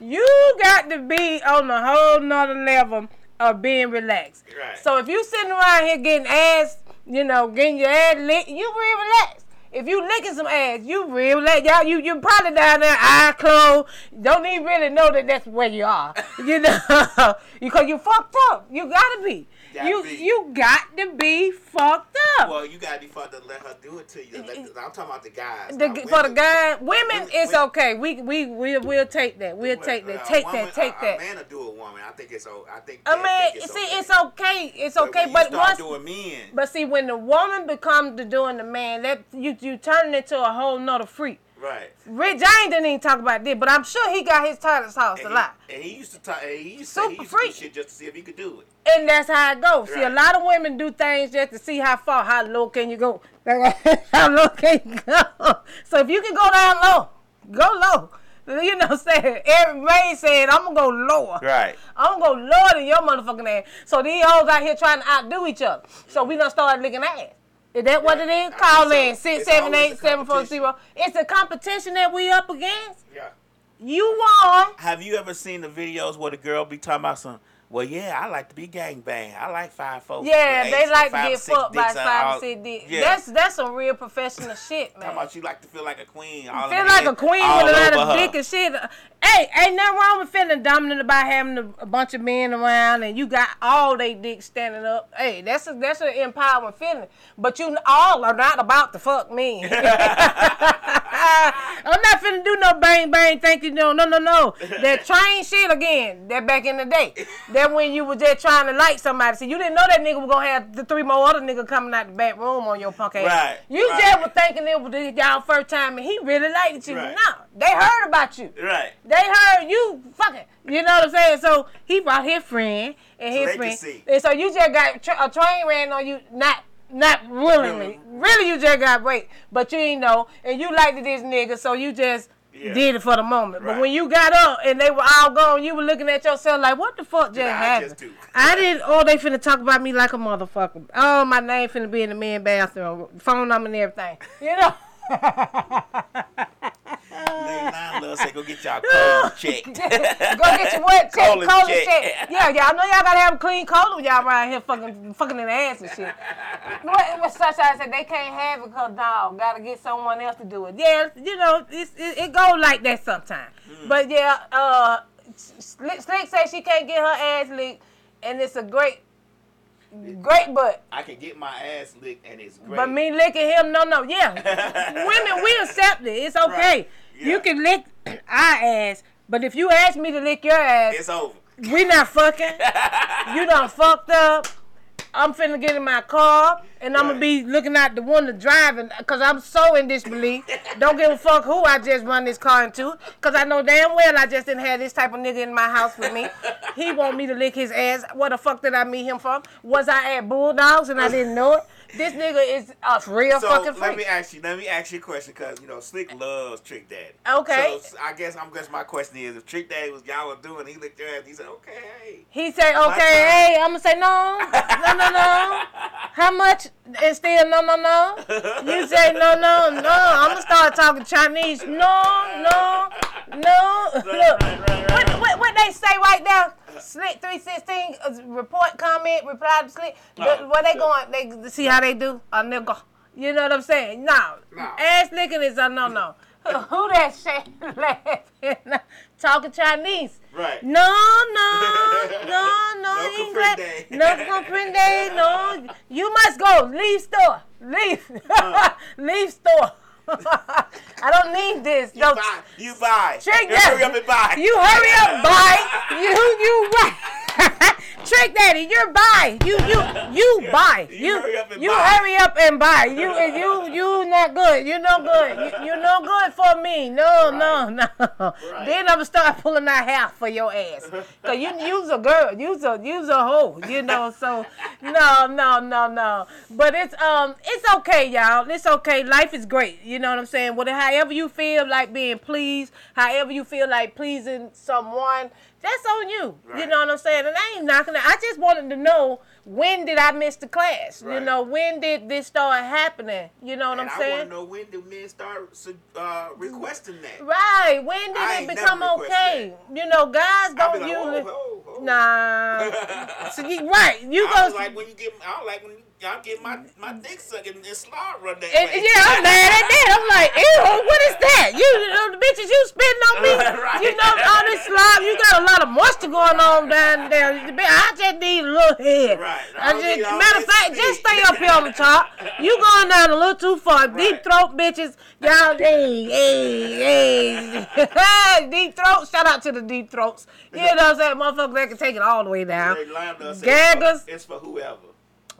You got to be on a whole nother level of being relaxed. Right. So if you sitting around here getting ass, you know, getting your ass licked, you real relaxed. If you licking some ass, you real relaxed. Y'all, you you probably down there, eye closed, don't even really know that that's where you are. You know, [laughs] because you fucked up. You gotta be. Gotta you be. you got to be fucked up. Well, you gotta be fun to let her do it to you. Let- I'm talking about the guys. The, for the women- guy, women, women- it's women- okay. We we we we'll take that. We'll take that. Take woman- that. Take a, that. A man will do a woman. I think it's. I think. I I mean, think see, okay. it's okay. It's But okay. But once, doing men, but see, when the woman becomes the doing the man, that you you turn into a whole nother freak. Right? Rick James didn't even talk about this, but I'm sure he got his house And a he, lot. and he used to talk. and He used to, he used freak. to do shit just to see if he could do it. And that's how it goes. See, a lot of women do things just to see how far, how low can you go. [laughs] how low can you go? [laughs] So if you can go down low, go low. You know what I'm saying? Every man said, I'm going to go lower. Right. I'm going to go lower than your motherfucking ass. So these hoes out here trying to outdo each other. So we gonna start licking ass. Is that what it is? I Call in so. six It's seven always eight a seven four zero. It's a competition that we up against. Yeah. You won. Have you ever seen the videos where the girl be talking about some? Well, yeah, I like to be gang bang. I like five folks. Yeah, they like to get fucked by five six dicks. Yeah. That's that's some real professional shit, man. Talking about you like to feel like a queen. All Feel like a queen with a lot of dick and shit. Hey, ain't nothing wrong with feeling dominant about having a, a bunch of men around and you got all they dicks standing up. Hey, that's a, that's an empowering feeling. But you all are not about to fuck me. [laughs] [laughs] [laughs] I'm not finna do no bang bang. Thank you. No, no, no, no. That [laughs] train shit again. That back in the day. That when you was just trying to like somebody. See, you didn't know that nigga was gonna have the three more other niggas coming out the back room on your punk ass. Right, You right. just were thinking it was y'all first time and he really liked you. Right. No, they heard about you. Right. They heard you fucking. You know what I'm saying? So he brought his friend and So his can friend, and so you just got tra- a train ran on you, not not willingly. Really, you just got raped, but you ain't know, and you liked this nigga, so you just. Yeah. Did it for the moment, but when you got up and they were all gone, you were looking at yourself like, "What the fuck just I happened?" just do? I didn't. Oh, they finna talk about me like a motherfucker. Oh, my name finna be in the men bathroom, phone number and everything. You know. [laughs] Nine, [laughs] love go get y'all colon [laughs] checked. Go get your what check, [laughs] Colon colon check. check. Yeah, y'all know y'all gotta have a clean colon when y'all around here fucking fucking in the ass and shit. What, what Sunshine said they can't have it because dog gotta get someone else to do it. Yeah, you know it's, it it go like that sometimes. Mm. But yeah, uh, Slick, Slick say she can't get her ass licked, and it's a great, great butt. I can get my ass licked and it's great. But me licking him, no, no, yeah. Women, we accept it. It's okay. Right. Yeah. You can lick our ass, but if you ask me to lick your ass, it's over. we not fucking. you [laughs] done fucked up. I'm finna get in my car and I'm gonna be looking at the one that's driving because I'm so in disbelief. Don't give a fuck who I just run this car into because I know damn well I just didn't have this type of nigga in my house with me. He want me to lick his ass. What the fuck did I meet him from? Was I at Bulldogs and I didn't know it? This nigga is a real So fucking let me ask you. Let me ask you a question because you know Slick loves Trick Daddy. Okay. So I guess I'm guess my question is if Trick Daddy was y'all were doing, he licked your ass. He said, okay, hey. He say, My okay, hey, I'm gonna say no, no, no, no. How much? And still no, no, no. You say no, no, no. I'm gonna start talking Chinese. No, no. No, look. right, right, right. What, what, what they say right now? Slick three sixteen uh, report comment reply to Slick. Oh, where they going? They see how they do a nigga. You know what I'm saying? No, No. ass licking is a no no. [laughs] Who that shit [laughs] laughing? [laughs] Talking Chinese. Right. No, no, no, no, No comprende. No comprende. No, you must go. Leave store. Leave. Leave store. I don't need this. You No, buy. You buy. Trick You that. Hurry up and buy. You hurry up, [laughs] buy. You you right. [laughs] Trick Daddy, you're buy. You you you buy. You You hurry up and you buy. hurry up and buy. You you you not good. You no good. You, you no good for me. No no no. Then I'm gonna start pulling out hair for your ass. Cause you you's a girl. You's a you's a hoe. You know. So no no no no. But it's um it's okay, y'all. It's okay. Life is great. You know what I'm saying. Whatever, however you feel like being pleased, however you feel like pleasing someone, that's on you. You know what I'm saying. And I ain't knocking it. I just wanted to know when did I miss the class. You know when did this start happening. You know what And I'm I saying. I want to know when did men start uh, requesting that? Right. When did I it become okay? You know, guys don't like, usually. oh, oh, oh. Nah. [laughs] so you, right. You I go. like when you get. I don't like when y'all get my my dick sucking and slot run that And, way. yeah, I'm mad at that. I'm like, ew, what is that? You, you know, the bitches you spitting on me. [laughs] Right. You know, all this slob, you got a lot of moisture going on down there. I just need a little head. Right. I just, matter of fact, just stay up here on the [laughs] top. You going down a little too far. Deep Right. throat bitches, y'all, hey, hey, [laughs] hey. deep throat. Shout out to the deep throats. You know what I'm saying? Motherfuckers, they can take it all the way down. They lambda say Gaggers. It's for, whoever.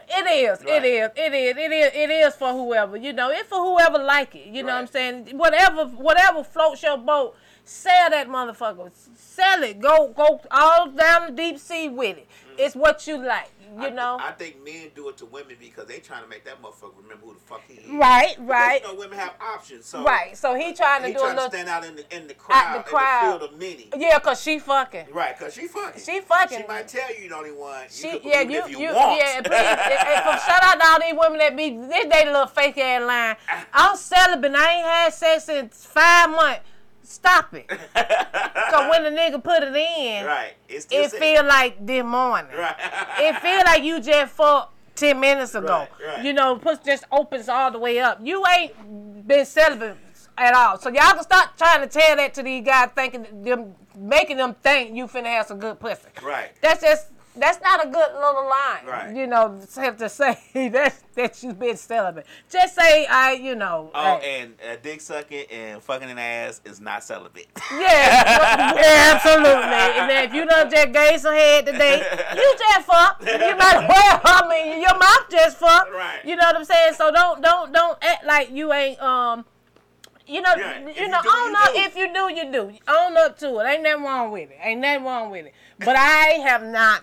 It is. It Right. is. It is. It is. It is for whoever. You know, it's for whoever like it. You know what I'm saying? Whatever, whatever floats your boat, sell that motherfucker. Sell it. Go, go all down the deep sea with it. Mm-hmm. It's what you like. You I, know. I think men do it to women because they trying to make that motherfucker remember who the fuck he is. right. Because, Right. You know, women have options. So Right. So he trying to He do a trying to little. stand out in the in the crowd, crowd. in the field of many. Yeah, cause she fucking. Right, cause she fucking. She fucking. She might tell you you the only one. She, you yeah, you, you, you, yeah. Please, and shout out to all these women that be this they little fake ass line. [laughs] I'm celibate. I ain't had sex in five months. Stop it. so when [laughs] the nigga put it in, right. It feel like this morning. Right. It feel like you just fucked ten minutes ago. Right, right. You know, puss just opens all the way up. You ain't been celibate at all. So y'all can stop trying to tell that to these guys, thinking them, making them think you finna have some good pussy. Right. That's just that's not a good little line. Right. You know, have to say [laughs] that that you've been celibate. Just say I, you know. Oh, and uh, dick sucking and fucking an ass is not celibate. [laughs] Yeah, yeah, absolutely. And then if you done just gave some head today, you just fuck. You might well, I mean, your mouth just fuck. Right. You know what I'm saying? So don't don't don't act like you ain't um. You know. If you you I don't up. do. If you do, you do. Own up to it. Ain't nothing wrong with it. Ain't nothing wrong with it. But I have not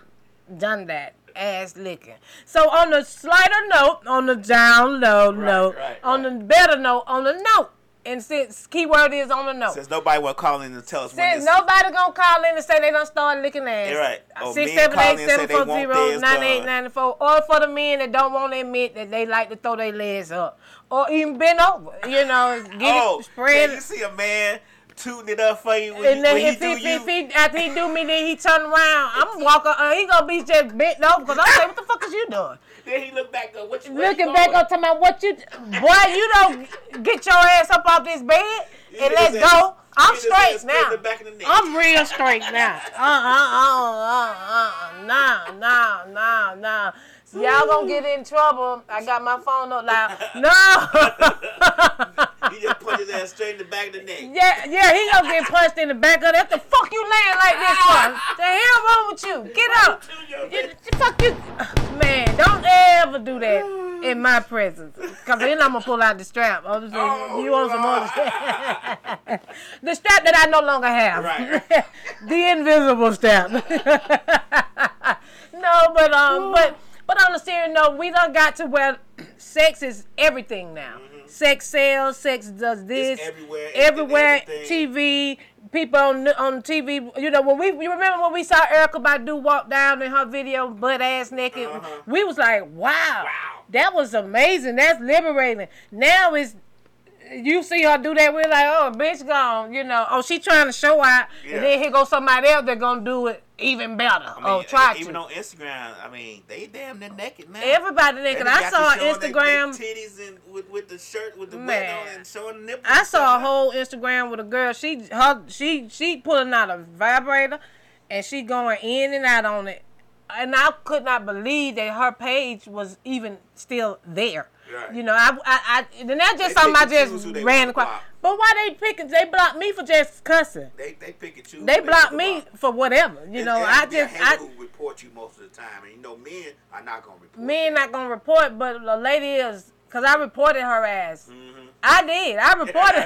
done that ass licking. So on the slighter note, on the down low note, right, on the better note, on the note, and since keyword is on the note. Since nobody will call in to tell us when Since nobody gonna call in and say they don't start licking ass. Yeah, right. Oh, Six seven eight and seven four zero nine eight nine four. Or for the men that don't want to admit that they like to throw their legs up. Or even bend over. You know, get oh, it spread. can you see a man tooting it up for you when, and you, then when if he he, do you? if he after he do me, then he turn around. I'm walking. Uh, he gonna be just bent over because I'm like, what the fuck is you doing? then he look back up. What you Looking you back up? on talking about what you, boy, you don't get your ass up off this bed You and get let's his ass- go. I'm get his ass straight now. the back of the neck. I'm real straight now. Uh uh uh uh uh nah nah nah nah. So y'all gonna get in trouble. I got my phone up loud. No. [laughs] [laughs] He just put his ass straight in the back of the neck. Yeah, yeah, he gonna get punched in the back of that. The fuck you laying like this for? The hell wrong with you? Get up. You, you- fuck you, man. Don't ever do that in my presence, cause then I'm gonna pull out the strap. I'm just saying, Oh, you want some more? [laughs] the strap that I no longer have. Right. [laughs] the invisible strap. [laughs] no, but um, but but on a serious note, we done got to where [clears throat] sex is everything now. Sex sells. Sex does this. Mm-hmm. everywhere, Everywhere. TV. People on on TV. You know when we you remember when we saw Erykah Badu walk down in her video, butt ass naked. Uh-huh. We was like, wow, Wow. that was amazing. That's liberating. Now it's you see her do that, we're like, oh, bitch gone. You know, oh, she trying to show out, Yeah. and then here goes somebody else that gonna do it even better. I oh, mean, oh, try even to. on Instagram, I mean, they damn near naked now. Everybody naked. I saw showing they- they Instagram. titties and with, with the shirt with the button Man. on and showing nipples. I saw a whole Instagram with a girl. She her she she pulling out a vibrator, and she going in and out on it, and I could not believe that her page was even still there. Right. You know, I I, I and that's just They something I and just ran across. block. But why they picking? They blocked me for just cussing. They they pick and choose. They blocked wanna me block. for whatever. You And know, there I just I who report you most of the time, and you know men are not gonna report. men not gonna report, but the lady is because I reported her ass. Mm-hmm. I did. I reported. [laughs]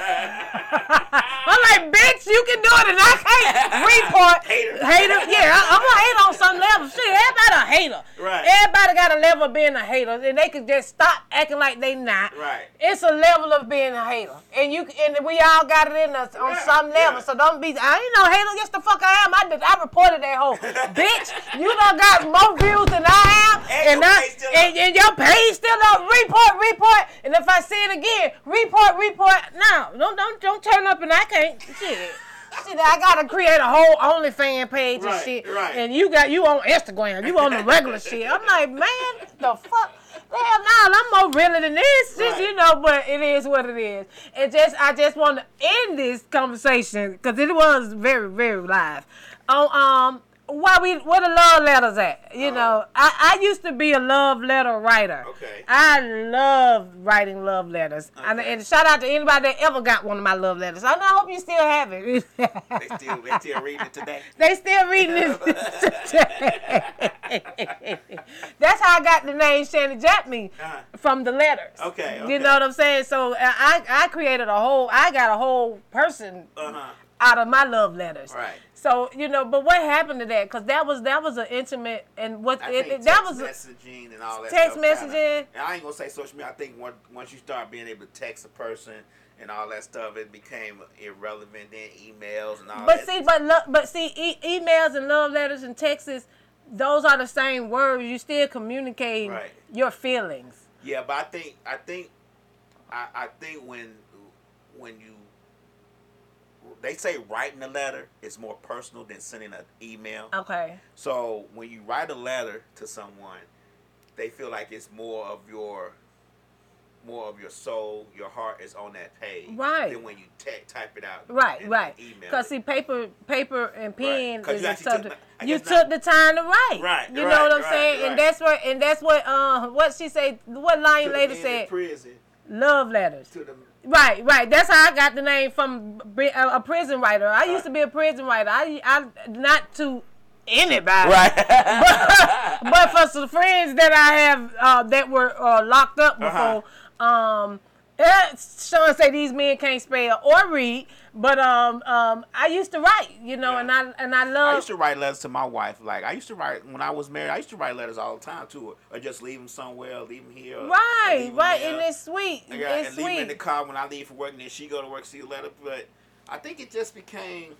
I'm like, bitch, you can do it, and I can't report. Hater. hater. Yeah, I, I'm gonna hate on some level. Shit, everybody a hater. Right. Everybody got a level of being a hater, and they can just stop acting like they not. Right. It's a level of being a hater, and you and we all got it in us on Yeah, some level. yeah. So don't be. I ain't no hater. Yes, the fuck I am. I did. I reported that whole [laughs] bitch. You done got more views than I have, And and, your I, page still and, and your page still up. Report, report, and if I see it again, report, report. Report. No, don't don't don't turn up, and I can't. Shit. Shit, I gotta create a whole OnlyFans page and shit, right. and you got you on Instagram, you on the regular shit. I'm like, man, the fuck. Hell no, I'm more realer than this. Just, Right. you know, but it is what it is. And just I just want to end this conversation because it was very, very live. On um why we where the love letters at? You know, I, I used to be a love letter writer. Okay. I love writing love letters. And, Okay. and shout out to anybody that ever got one of my love letters. I, know, I hope you still have it. They still they still reading it today. [laughs] They still reading it. [laughs] That's how I got the name Shanny JackMe Uh-huh. from the letters. Okay, You know what I'm saying? So uh, I I created a whole I got a whole person Uh huh. out of my love letters. Right. So you know, but what happened to that? Because that was that was an intimate and what it, that was a- messaging and all that. text stuff kinda- messaging. and I ain't gonna say social media. I think once once you start being able to text a person and all that stuff, it became irrelevant. Then emails and all But that. see, but lo- but see, e- emails and love letters and texts, those are the same words. You still communicating Right. your feelings. Yeah, but I think I think I, I think when when you they say writing a letter is more personal than sending an email. Okay. So when you write a letter to someone, they feel like it's more of your more of your soul, your heart is on that page. Right. Than when you te- type it out. Right, and right. Email. Because it. see, paper, paper and pen 'Cause is you took subject. I You took not- the time to write. Right, You know what I'm right, saying? right. And that's what, and that's what, uh, what she said. What lion lady said? prison Love letters. Right, right. That's how I got the name from a, prison writer. I used to be a prison writer. I, I not to anybody. right. [laughs] but for some friends that I have uh, that were uh, locked up Uh-huh. before, um, eh, Sean say these men can't spell or read, but um, um, I used to write, you know, Yeah. and I and I love. I used to write letters to my wife. Like I used to write when I was married. I used to write letters all the time to her, or just leave them somewhere, leave them here. right, right, there. and it's sweet. Yeah, it's and leave 'em in the car when I leave for work, and then she go to work, see a letter. But I think it just became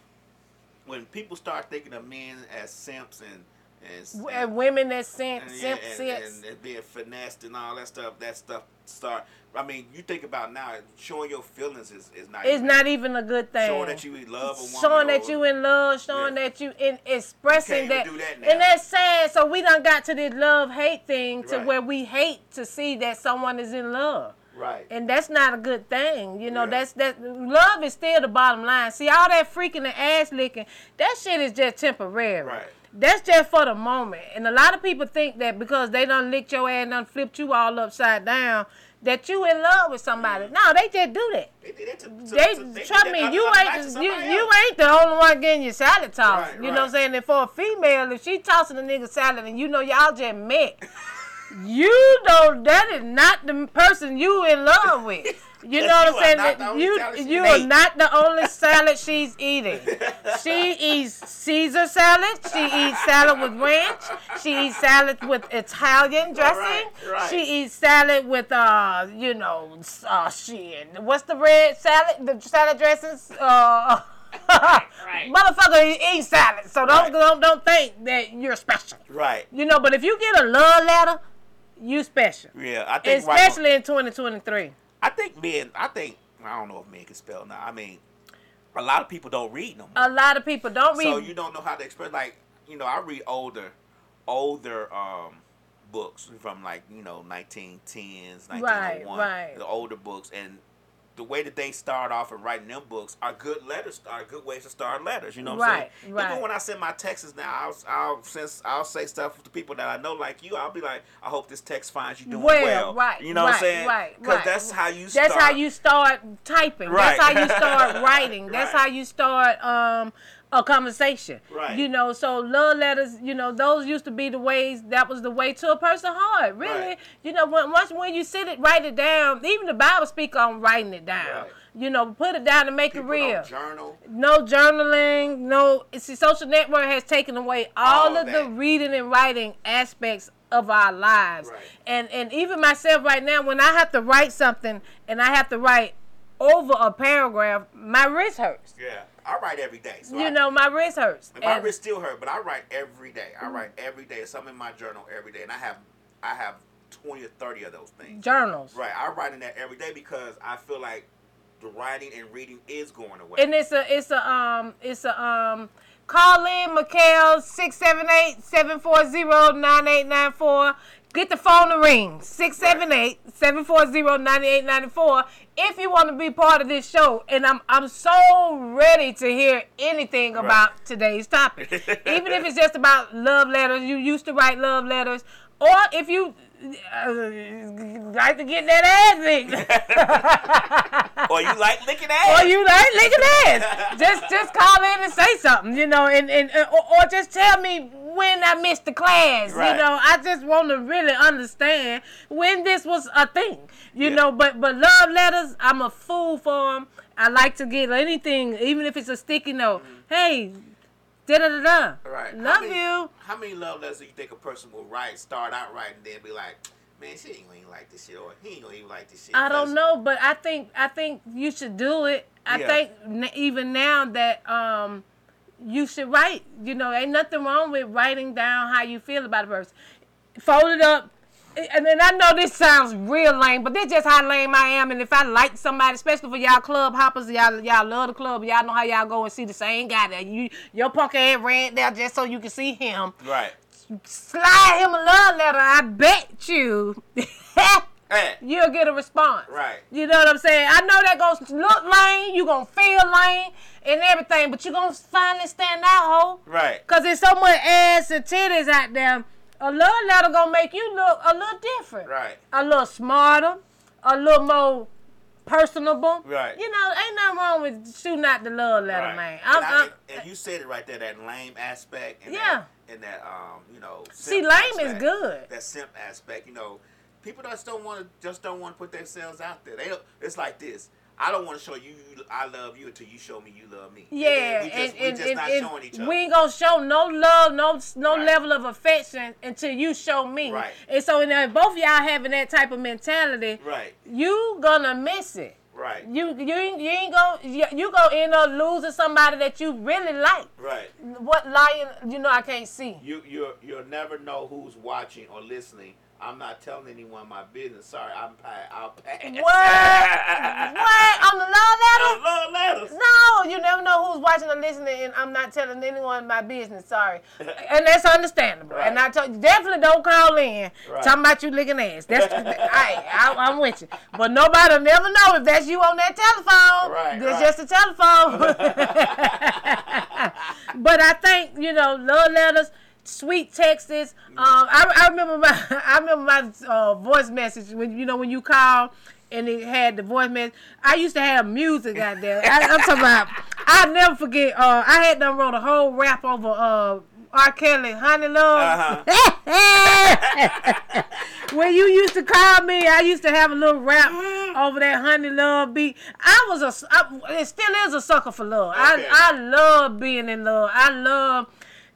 when people start thinking of men as simps and and, And women that simp, and, simp, and, simps. and, and being finessed and all that stuff. That stuff start. I mean, you think about now, showing your feelings is, is not. It's even- not even a good thing. showing that you in love a woman. showing that you in love, showing Yeah. that you in expressing You that, can't even do that and that's sad. So we done got to this love hate thing to Right. where we hate to see that someone is in love, right. and that's not a good thing. You know, Yeah. that's that love is still the bottom line. See all that freaking and ass licking, that shit is just temporary. Right. That's just for the moment, and a lot of people think that because they done licked your ass and done flipped you all upside down, that you in love with somebody. Mm. No, they just do that. They, did that to, to, They trust me, you other night to ain't you, you ain't the only one getting your salad tossed. Right, you know what I'm saying? And for a female, if she tossing a nigga salad and you know y'all just met, [laughs] you know that is not the person you in love with. [laughs] You know what I'm saying? That You you are not the only salad she's eating. [laughs] She eats Caesar salad. She eats salad with ranch. She eats salad with Italian dressing. right, right. She eats salad with uh, you know, uh, shit. What's the red salad? The salad dressings. Uh, [laughs] right. motherfucker eat- salad. So don't Right. don't don't think that you're special. Right. You know, but if you get a love letter, you special. Yeah, I think right. Especially in 2023. I think men. I think I don't know if men can spell now. I mean, a lot of people don't read no more. A lot of people don't read. So you don't know how to express. Like you know, I read older, older um, books from like you know 1910s, 1901, right. the older books, and the way that they start off and writing them books are good letters, are good ways to start letters. You know what Right, I'm saying? right. Even when I send my texts now, I'll, I'll since I'll say stuff to people that I know like you. I'll be like, I hope this text finds you doing well, well. right? You know right, what I'm saying? Right, Because right. that's how you. Start. That's how you start typing. Right. That's how you start writing. [laughs] That's how you start um a conversation. Right. You know, so love letters, you know, those used to be the ways that was the way to a person's heart. Really. Right. You know, when once when you sit it, write it down, even the Bible speak on writing it down. Right. You know, put it down and make People it real. journal. no journaling, no. See, social network has taken away all, All of the reading and writing aspects of our lives. Right. And and even myself right now, when I have to write something and I have to write over a paragraph, my wrist hurts. Yeah, I write every day. So You I, know, my wrist hurts. And my wrist still hurt, but I write every day. I write every day. Something in my journal every day, and I have I have twenty or thirty of those things. journals. Right, I write in that every day because I feel like the writing and reading is going away. And it's a it's a um it's a um call in Mikhail 678-740-9894. Get the phone to ring 678-740-9894 if you want to be part of this show. And I'm I'm so ready to hear anything Right. about today's topic. [laughs] Even if it's just about love letters, you used to write love letters, or if you Uh, like to get that ass licked. [laughs] or you like licking ass. or you like licking ass. just just call in and say something, you know, and, and uh, or, or just tell me when I missed the class. Right. You know, I just want to really understand when this was a thing. You Yeah. know, but but love letters, I'm a fool for them. I like to get anything, even if it's a sticky note. Hey, da da da da. Right. How Love many- you. How many love letters do you think a person will write, start out writing, then be like, man, she ain't gonna even like this shit, or he ain't gonna even like this shit. I don't know, but I think I think you should do it. I Yeah. think n- even now that um you should write. You know, ain't nothing wrong with writing down how you feel about a person. Fold it up. And then I know this sounds real lame, but this just how lame I am. And if I like somebody, especially for y'all club hoppers, y'all y'all love the club, y'all know how y'all go and see the same guy that you your punk ass ran there just so you can see him. Right. Slide him a love letter. I bet you. Hey. [laughs] Eh. you'll get a response. Right. You know what I'm saying? I know that gonna look lame, you gonna feel lame and everything, but you gonna finally stand out, ho. Right. Cause there's so much ass and titties out there. A love letter gonna make you look a little different. Right. A little smarter, a little more personable. Right. You know, ain't nothing wrong with shooting out the love letter, Right. man. And, I'm, I- I'm, and- and you said it right there, that lame aspect. And Yeah. That, and that, um, you know. See, lame is good. That simp aspect, you know, people just don't want to just don't want to put themselves out there. They don't. It's like this. I don't want to show you I love you until you show me you love me. Yeah, we just, and, we just and, not and showing each other. we ain't gonna show no love, no no Right. level of affection until you show me. Right. And so, now, if both y'all having that type of mentality, right. you gonna miss it. Right. You you ain't, you ain't gonna you, you gonna end up losing somebody that you really like. Right. What lying You know I can't see. You you you'll never know who's watching or listening. I'm not telling anyone my business. Sorry, I'm pa- I'll pass. What? what on the love letter? Love letters. No, you never know who's watching or listening, and I'm not telling anyone my business. Sorry, and that's understandable. [laughs] And I Right. told you definitely don't call in Right. talking about you licking ass. That's [laughs] I, I I'm with you, but nobody'll never know if that's you on that telephone. Right, That's right. just a telephone. [laughs] but I think you know love letters. Sweet Texas. Um, I, I remember my [laughs] I remember my uh, voice message when you know when you call and it had the voice message. I used to have music out there. I, I'm talking about. I'll never forget. Uh, I had done wrote a whole rap over uh, R. Kelly, "Honey Love." Uh-huh. [laughs] when you used to call me, I used to have a little rap over that "Honey Love" beat. I was a, I, it still is a sucker for love. Okay. I I love being in love. I love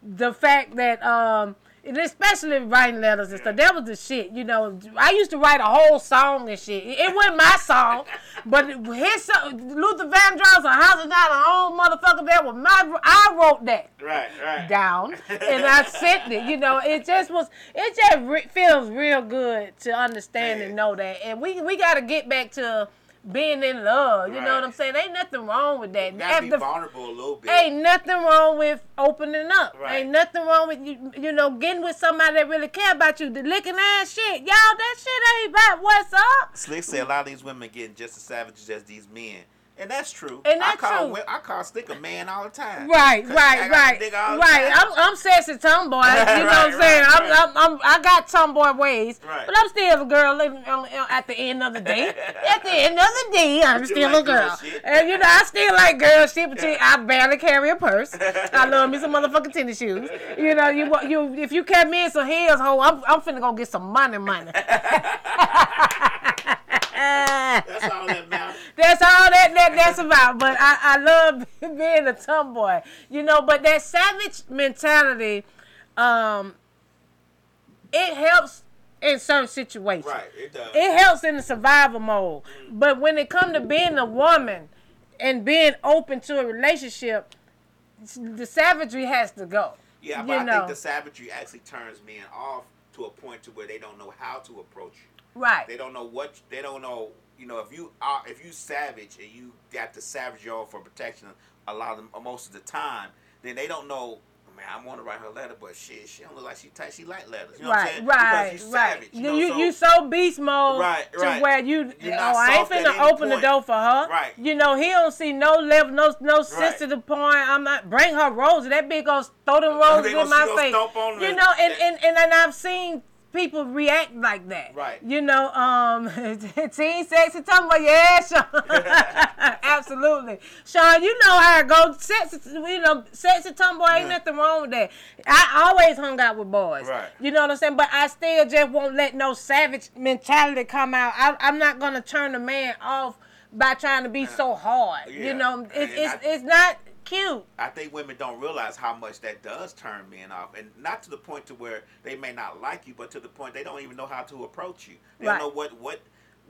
the fact that um. And especially writing letters and stuff. That was the shit, you know. I used to write a whole song and shit. It wasn't my song, but his song, Luther Vandross, "A House is Not a Home," motherfucker. That was my. I wrote that Right. Right. down and I [laughs] sent it. You know, it just was. It just re- feels real good to understand and know that. And we we got to get back to being in love. You know what I'm saying? Ain't nothing wrong with that. You gotta be vulnerable a little bit. Ain't nothing wrong with opening up. Right. Ain't nothing wrong with you, you know, getting with somebody that really care about you. The licking ass shit, y'all. That shit ain't about what's up. Slick said a lot of these women getting just as savage as these men. And that's true. And I that's call true. I call Stick a man all the time. Right, [laughs] I right, right, nigga all the right. I'm, I'm sexy tomboy. You know what I'm [laughs] Right, saying? right, I'm, I'm, I'm, I got tomboy ways, Right. but I'm still a girl. living on- on- At the end of the day, at the end of the day, I'm still like a girl. And you know, I still like girl shit, but you- I barely carry a purse. I love me some motherfucking tennis shoes. You know, you you if you carry me in some heels, ho, I'm, I'm finna go get some money, money. [laughs] That's all that. That's all that, that that's about. But I, I love [laughs] being a tomboy, you know. But that savage mentality, um, it helps in certain situations. Right, it does. It helps in the survival mode. But when it comes to being a woman and being open to a relationship, the savagery has to go. yeah, you but I know. think the savagery actually turns men off to a point to where they don't know how to approach you. Right. They don't know what they don't know. You know, if you are if you savage and you got to savage y'all for protection a lot of them, most of the time, then they don't know. Oh, man, I want to write her letter, but shit, she don't look like she type. She like letters. You know what I'm Right, saying? right, because you right. savage. You know, you, so- you so beast mode Right, to where you You're oh I ain't finna open the door for her. Right. You know he don't see no level, no no sensitive point. I'm not bring her roses. That bitch gonna throw them roses in my face. You know, and, and and and I've seen people react like that. Right. You know, um, [laughs] teen sexy talking about yeah, [laughs] Sean. [laughs] Absolutely, Sean. You know how it go. Sexy, you know, sexy tomboy ain't Yeah. nothing wrong with that. I always hung out with boys. Right. You know what I'm saying? But I still just won't let no savage mentality come out. I, I'm not gonna turn a man off by trying to be so hard. Yeah. You know, it's it's, I- it's not cute. I think women don't realize how much that does turn men off, and not to the point to where they may not like you, but to the point they don't even know how to approach you. They Right. don't know what what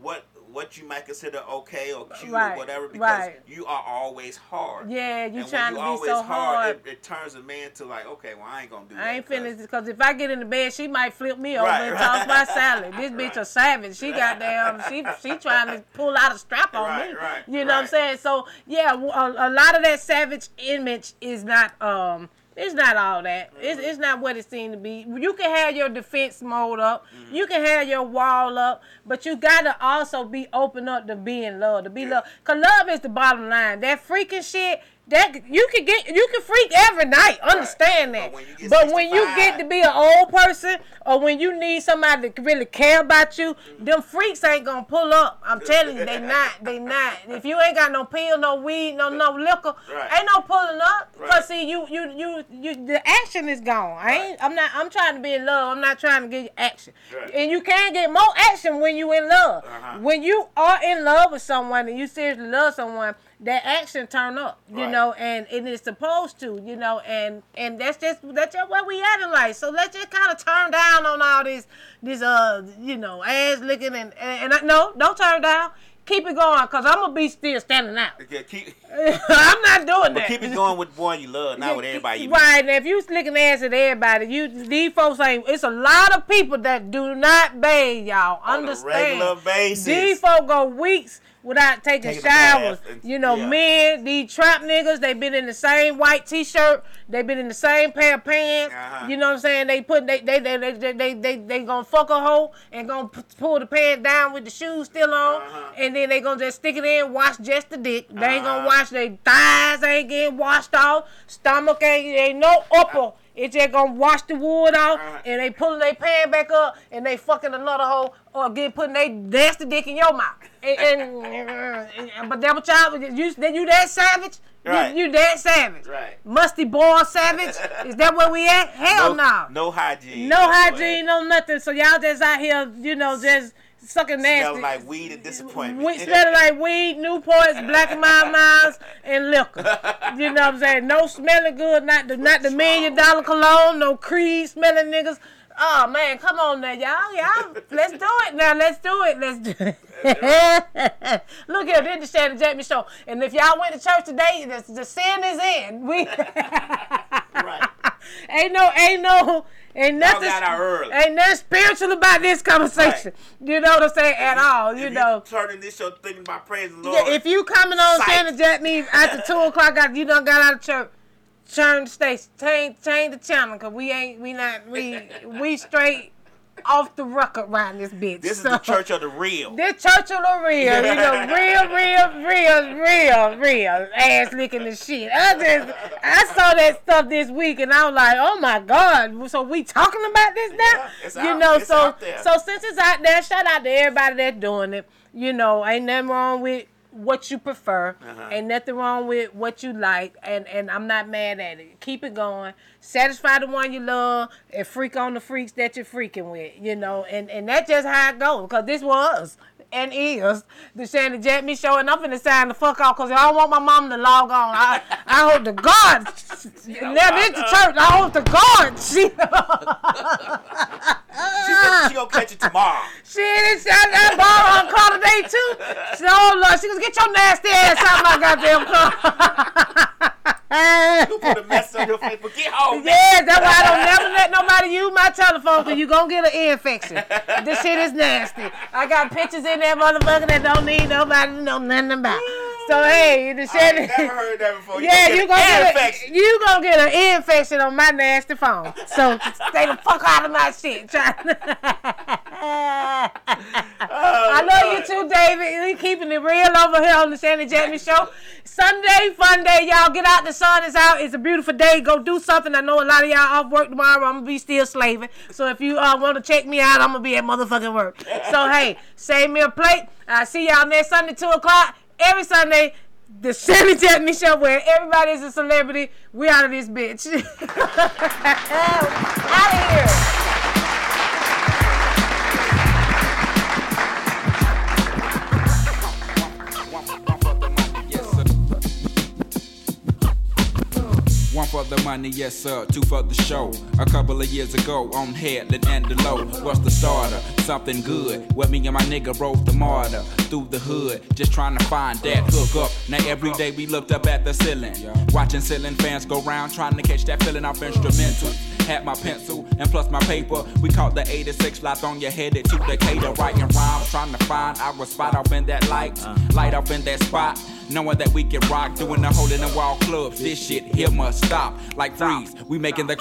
what what you might consider okay or cute Right, or whatever because right. you are always hard. Yeah, you trying when to you be so always hard. it, it turns a man to like, okay, well I ain't gonna do that. I ain't finished because if I get in the bed, she might flip me over Right, and toss my salad. This bitch a savage. She got damn. She she trying to pull out a strap on me. right, you know what I'm saying? So yeah, a lot of that savage image is not um. It's not all that. It's, Mm-hmm. it's not what it seemed to be. You can have your defense mode up. Mm-hmm. You can have your wall up, but you gotta also be open up to being loved, to be Yeah. loved. Cause love is the bottom line. That freaking shit, that you can get, you can freak every night. Understand that. But when you get But when you get to be an old person, or when you need somebody to really care about you, them freaks ain't gonna pull up. I'm [laughs] telling you, they not. They not. If you ain't got no pill, no weed, no no liquor, Right. ain't no pulling up. Right. Cause see, you you you you the action is gone. I ain't. I'm not. I'm trying to be in love. I'm not trying to get you action. Right. And you can't get more action when you in love. Uh-huh. When you are in love with someone and you seriously love someone, that action turn up. You Right. know, and it is supposed to. You know, and and that's just that's just where we at in life. So let's just kind of turn down on all this this uh you know ass licking and and, and I, no don't turn down. Keep it going, cause I'm gonna be still standing out. Yeah, keep, [laughs] I'm not doing but that. keep it going with the boy you love, not with everybody you. Right, and if you licking ass at everybody, you these folks ain't. It's a lot of people that do not bathe, y'all. On a Understand? regular basis. These folks go weeks without taking, Taking showers. and- you know, yeah. men, these trap niggas, they been in the same white t-shirt, they been in the same pair of pants. Uh-huh. You know what I'm saying? They put they they they they they they, they, they gonna fuck a hoe and gonna p- pull the pants down with the shoes still on, Uh-huh. and then they gonna just stick it in, wash just the dick. They ain't gonna Uh-huh. wash their thighs, ain't getting washed off, stomach ain't ain't no upper. It's just gonna wash the wood off, Uh-huh. and they pulling their pan back up, and they fucking another hoe, or get putting they nasty dick in your mouth. And, and, [laughs] and- but that what y'all you that you that savage? You- Right. You, that savage? Right. Musty boy savage? Is that where we at? [laughs] Hell no. No hygiene. No hygiene, no nothing. So y'all just out here, you know, just sucking nasty. Smelling like weed and disappointment. We smelling like weed, Newports, Black Mild Miles, and liquor. You know what I'm saying? No smelling good, not the not the million dollar cologne, no Creed smelling niggas. Oh man, come on now, y'all, y'all. Let's do it now. Let's do it. Let's do it. [laughs] Look here, this is the Shanny JackMe show. And if y'all went to church today, the, the sin is in. We [laughs] right. [laughs] ain't no, ain't no, ain't nothing, got out early. ain't nothing spiritual about this conversation. You know what I'm saying? At all, you If know. turning this show thinking about praising the Lord. Yeah, if you coming on Psych. Santa Jack after two o'clock, you done got out of church, turn the station, change, change the channel, cause we ain't, we not, we, we straight off the record around this bitch. this is So- the church of the real. This church of the real, you know, [laughs] real, real, real, real, real ass licking the shit. I just, I saw that stuff this week and I was like, oh my god. So we talking about this now? Yeah, it's you out- know, so out there. so since it's out there, shout out to everybody that's doing it. You know, ain't nothing wrong with what you prefer. Uh-huh. Ain't nothing wrong with what you like, and and I'm not mad at it. Keep it going. Satisfy the one you love, and freak on the freaks that you're freaking with. You know, and and that's just how it goes. Cause this was and is the Shanny JackMe show, and I'm finna sign the fuck off because I don't want my mom to log on. I I hope to God. [laughs] Now this the church. I hope to God [laughs] she. She, gonna- she gonna catch it tomorrow. Shit, I got ball on call today too. She, oh Lord, she gonna get your nasty ass out of my goddamn [laughs] [laughs] You put a mess on your Facebook. Get home. Yeah, that's why I don't never let nobody use my telephone because you gonna get an ear infection. This shit is nasty. I got pictures in there, motherfucker, that don't need nobody to know nothing about. So hey, the I shit. ain't never heard that before. [laughs] Yeah, gonna you gonna get ear a, infection. you gonna get an ear infection on my nasty phone. So stay the fuck out of my shit. Try- [laughs] I love you too, David. We keeping it real over here on the Shanny JackMe Show. Sunday, fun day, y'all. Get out. The sun is out. It's a beautiful day. Go do something. I know a lot of y'all off work tomorrow. I'm gonna be still slaving. So if you uh, want to check me out, I'm gonna be at motherfucking work. So hey, save me a plate. I see y'all next Sunday, two o'clock. Every Sunday. The Shanny JackMe Show, where everybody is a celebrity. We out of this bitch. [laughs] out of here. For the money, yes sir. Two for the show. A couple of years ago on Headland and Delowe. What's the starter? Something good. Where me and my nigga rode the MARTA through the hood, just trying to find that hook up. Now every day we looked up at the ceiling, watching ceiling fans go round, trying to catch that feeling off instrumental. Had my pencil and plus my paper. We caught the 86 lot on your headed to Decatur, writing rhymes, trying to find our spot off in that light, light up in that spot. Knowing that we can rock, doing the hole in the wall clubs. This shit here must stop. Like freeze, we making the